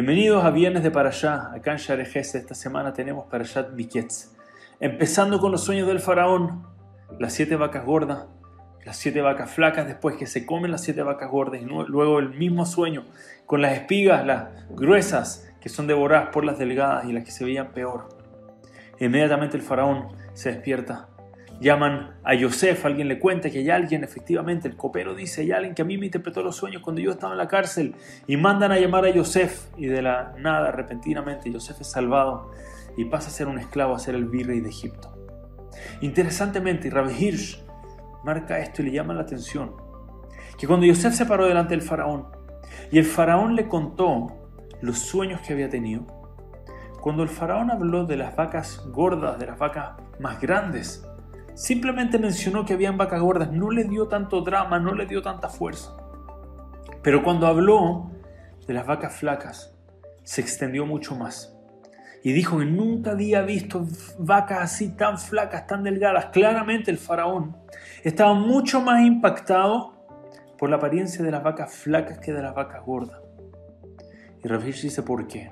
Bienvenidos a Viernes de Parashá. Acá en Share esta semana tenemos Parashat Miketz. Empezando con los sueños del faraón, las siete vacas gordas, las siete vacas flacas después que se comen las siete vacas gordas y luego el mismo sueño con las espigas, las gruesas que son devoradas por las delgadas y las que se veían peor. Inmediatamente el faraón se despierta. Llaman a Yosef, alguien le cuenta que hay alguien, efectivamente, el copero dice, hay alguien que a mí me interpretó los sueños cuando yo estaba en la cárcel y mandan a llamar a Yosef y de la nada, repentinamente, Yosef es salvado y pasa a ser un esclavo, a ser el virrey de Egipto. Interesantemente, Rabbi Hirsch marca esto y le llama la atención, que cuando Yosef se paró delante del faraón y el faraón le contó los sueños que había tenido, cuando el faraón habló de las vacas gordas, de las vacas más grandes, simplemente mencionó que habían vacas gordas, no le dio tanto drama, no le dio tanta fuerza. Pero cuando habló de las vacas flacas, se extendió mucho más. Y dijo que nunca había visto vacas así tan flacas, tan delgadas. Claramente el faraón estaba mucho más impactado por la apariencia de las vacas flacas que de las vacas gordas. Y Ravish dice, ¿por qué?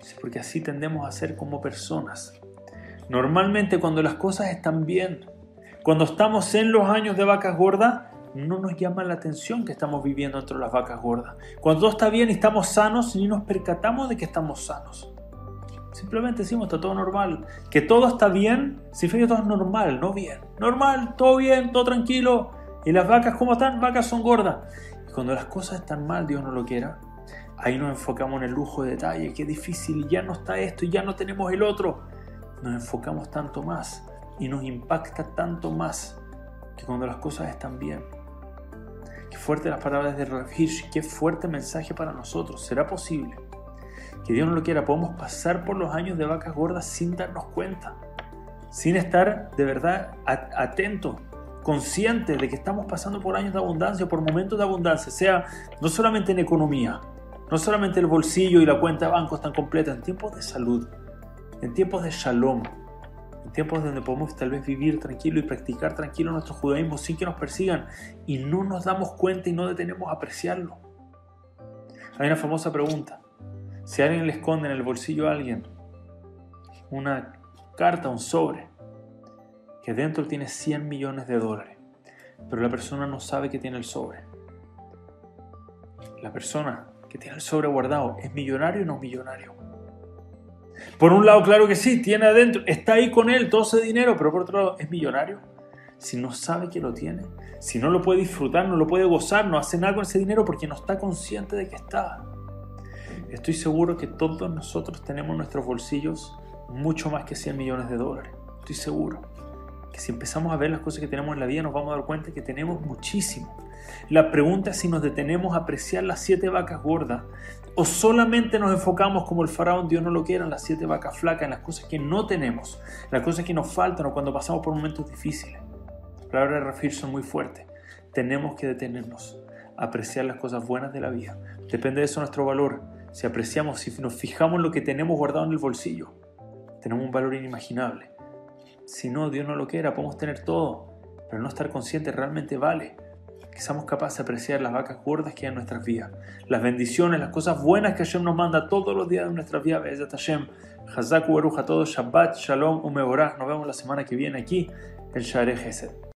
Dice, porque así tendemos a ser como personas. Normalmente cuando las cosas están bien, cuando estamos en los años de vacas gordas, no nos llama la atención que estamos viviendo entre las vacas gordas. Cuando todo está bien y estamos sanos, ni nos percatamos de que estamos sanos. Simplemente decimos, está todo normal. Que todo está bien, significa que todo es normal, no bien. Normal, todo bien, todo tranquilo. ¿Y las vacas cómo están? Vacas son gordas. Y cuando las cosas están mal, Dios no lo quiera, ahí nos enfocamos en el lujo de detalle, qué difícil, ya no está esto ya no tenemos el otro. Nos enfocamos tanto más y nos impacta tanto más que cuando las cosas están bien. Qué fuerte las palabras de Rav Hirsch, qué fuerte mensaje para nosotros. ¿Será posible que Dios no lo quiera? Podemos pasar por los años de vacas gordas sin darnos cuenta, sin estar de verdad atentos conscientes de que estamos pasando por años de abundancia, por momentos de abundancia, sea no solamente en economía, no solamente el bolsillo y la cuenta de banco están completas, en tiempos de salud, en tiempos de shalom, en tiempos donde podemos tal vez vivir tranquilo y practicar tranquilo nuestro judaísmo sin que nos persigan y no nos damos cuenta y no detenemos a apreciarlo. Hay una famosa pregunta. Si alguien le esconde en el bolsillo a alguien una carta, un sobre, que dentro tiene 100 millones de dólares, pero la persona no sabe que tiene el sobre. La persona que tiene el sobre guardado, ¿es millonario o no millonario? Por un lado, claro que sí, tiene adentro, está ahí con él todo ese dinero, pero por otro lado, ¿es millonario? Si no sabe que lo tiene, si no lo puede disfrutar, no lo puede gozar, no hace nada con ese dinero porque no está consciente de que está. Estoy seguro que todos nosotros tenemos en nuestros bolsillos mucho más que 100 millones de dólares. Estoy seguro que si empezamos a ver las cosas que tenemos en la vida nos vamos a dar cuenta que tenemos muchísimo. La pregunta es si nos detenemos a apreciar las siete vacas gordas o solamente nos enfocamos como el faraón, Dios no lo quiera, en las siete vacas flacas, en las cosas que no tenemos, las cosas que nos faltan o cuando pasamos por momentos difíciles. Las palabras de Rafir son muy fuertes. Tenemos que detenernos, apreciar las cosas buenas de la vida. Depende de eso nuestro valor. Si apreciamos, si nos fijamos en lo que tenemos guardado en el bolsillo, tenemos un valor inimaginable. Si no, Dios no lo quiera, podemos tener todo, pero no estar consciente realmente vale que seamos capaces de apreciar las vacas gordas que hay en nuestras vidas, las bendiciones, las cosas buenas que Hashem nos manda todos los días de nuestras vidas. Hashem, Hazaku a todos, Shabbat, Shalom, Umeborah. Nos vemos la semana que viene aquí en Share Gesed.